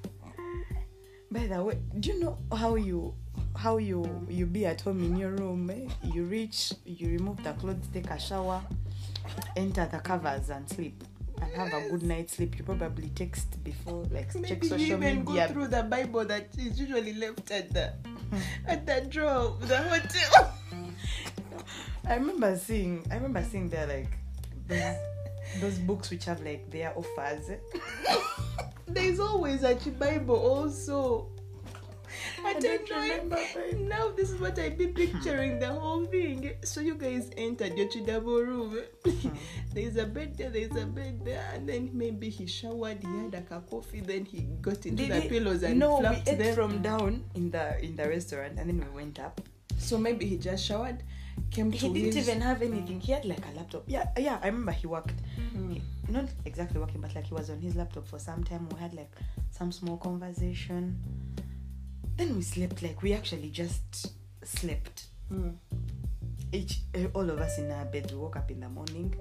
by the way, do you know how you how you you be at home in your room? Eh? You reach, you remove the clothes, take a shower, enter the covers, and sleep. And have a good night's sleep. You probably text before, like check Maybe you social even go through the Bible that is usually left at the at the drawer of the hotel. I remember seeing I remember seeing there like those books which have like their offers. There's always a Bible also. I, I don't remember. Now this is what I be picturing the whole thing. So you guys entered your double room. Hmm. there's a bed there, there's a bed there, and then maybe he showered, he had like a coffee, then he got into Did the he- pillows and no, we ate them. from down in the in the restaurant, and then we went up. So maybe he just showered, came He to didn't his even have anything. He had like a laptop. Yeah, yeah. I remember he worked. Hmm. He- not exactly working, but like he was on his laptop for some time. We had like some small conversation. Then we slept. Like we actually just slept. Hmm. each eh, all of us in our beds we woke up in the morning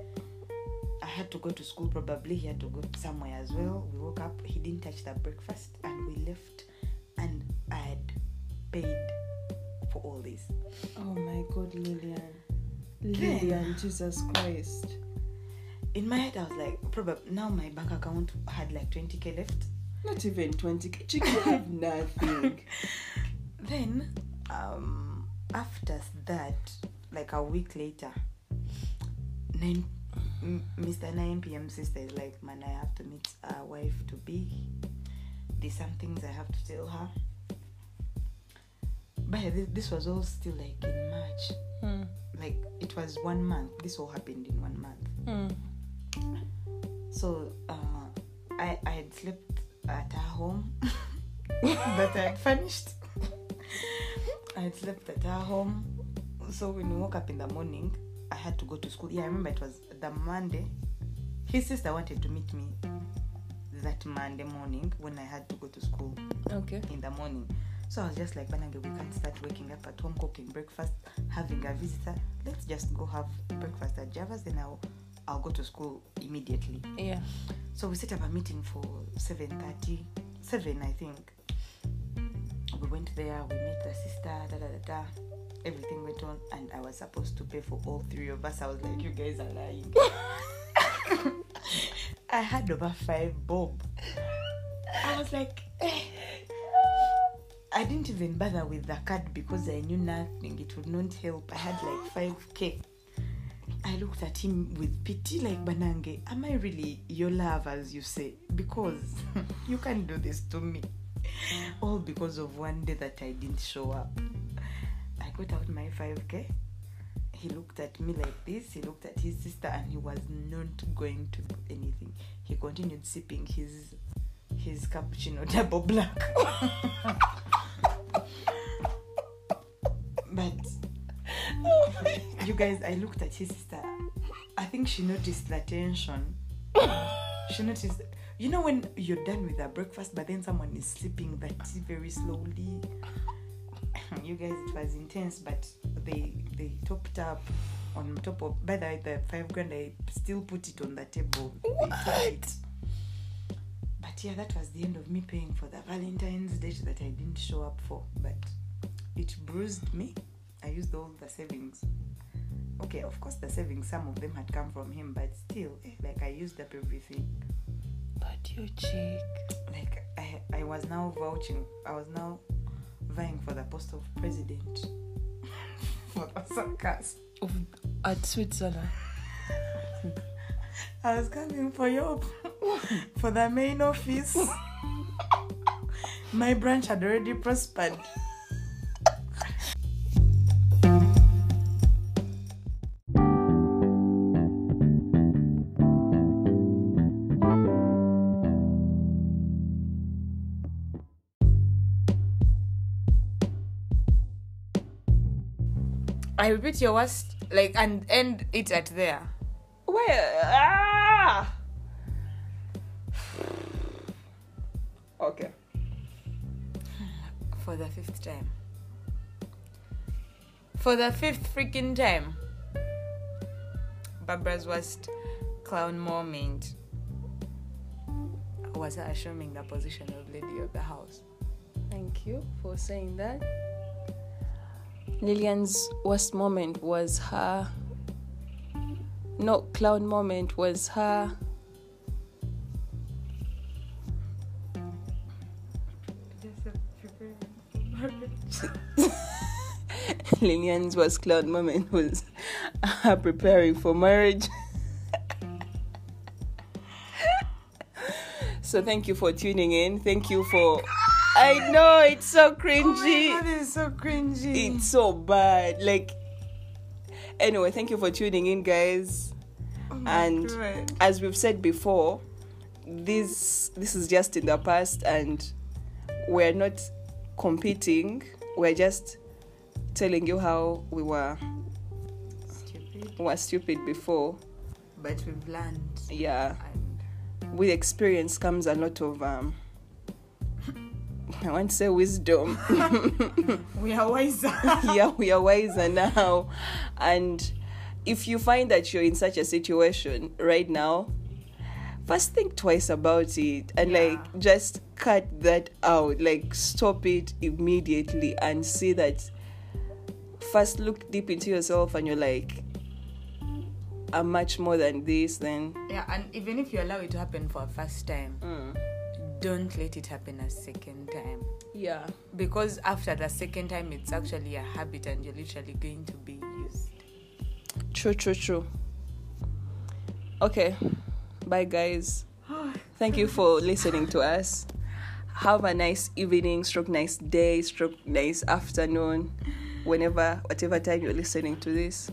i had to go to school probably he had to go somewhere as well we woke up he didn't touch the breakfast and we left and i had paid for all this Oh my god, Lillian. Lillian, Jesus Christ. in my head i was like probably now my bank account had like 20k left Not even 20. Chick, you have nothing. then um after that like a week later 9 M- mr 9 p.m sister is like man i have to meet a wife to be there's some things i have to tell her but this was all still like in march Hmm. like it was one month this all happened in one month Hmm. so uh, I, I had slept at her home but I had furnished. I had slept at her home. So when we woke up in the morning, I had to go to school. Yeah, I remember it was the Monday. His sister wanted to meet me that Monday morning when I had to go to school Okay. in the morning. So I was just like, Banange, we can't start waking up at home, cooking breakfast, having a visitor. Let's just go have breakfast at Javas, then I'll, I'll go to school immediately. Yeah. So we set up a meeting for 7.30, 7 I think. We went there, we met the sister, da da da da. Everything went on and I was supposed to pay for all three of us. I was like, you guys are lying. I had over five bob. I was like, eh. I didn't even bother with the card because I knew nothing. It would not help. I had like 5k. I looked at him with pity, like Banange, am I really your love, as you say? Because you can't do this to me. Mm. All because of one day that I didn't show up. I got out my 5k. He looked at me like this, he looked at his sister, and he was not going to do anything. He continued sipping his his cappuccino double black. but you guys, I looked at his sister. I think she noticed the tension. she noticed, you know, when you're done with the breakfast, but then someone is sipping the tea very slowly. you guys, it was intense, but they they topped up on top of. By the way, the five grand, I still put it on the table. It. But yeah, that was the end of me paying for the Valentine's date that I didn't show up for. But it bruised me. I used all the savings. Okay, of course, the savings, some of them had come from him, but still, eh, like I used up everything. But you chick. Like I, I was now vouching. I was now vying for the post of president for the circus. Of, at Switzerland. I was coming for you for the main office. My branch had already prospered. I repeat your worst, like, and end it at there. Where? Ah! Okay. For the fifth time. For the fifth freaking time. Barbara's worst clown moment was assuming the position of lady of the house. Thank you for saying that. Lillian's worst moment was her. No, clown moment was her. Lillian's worst clown moment was her preparing for marriage. so thank you for tuning in. Thank you for. I know it's so cringy. Oh this is so cringy. it's so bad. Like, anyway, thank you for tuning in, guys. Oh and God. as we've said before, this this is just in the past, and we're not competing. We're just telling you how we were stupid. were stupid before. But we've learned. Yeah, And with experience comes a lot of um, I want to say wisdom. We are wiser. yeah, we are wiser now. And if you find that you're in such a situation right now, first think twice about it and Yeah. like just cut that out. Like stop it immediately and see that first look deep into yourself and you're like, I'm much more than this, then yeah, and even if you allow it to happen for a first time, mm, don't let it happen a second time. yeah. Because after the second time, it's actually a habit and you're literally going to be used. True, true, true. Okay. Bye, guys. Thank you for listening to us. Have a nice evening, stroke nice day, stroke nice afternoon, whenever, whatever time you're listening to this.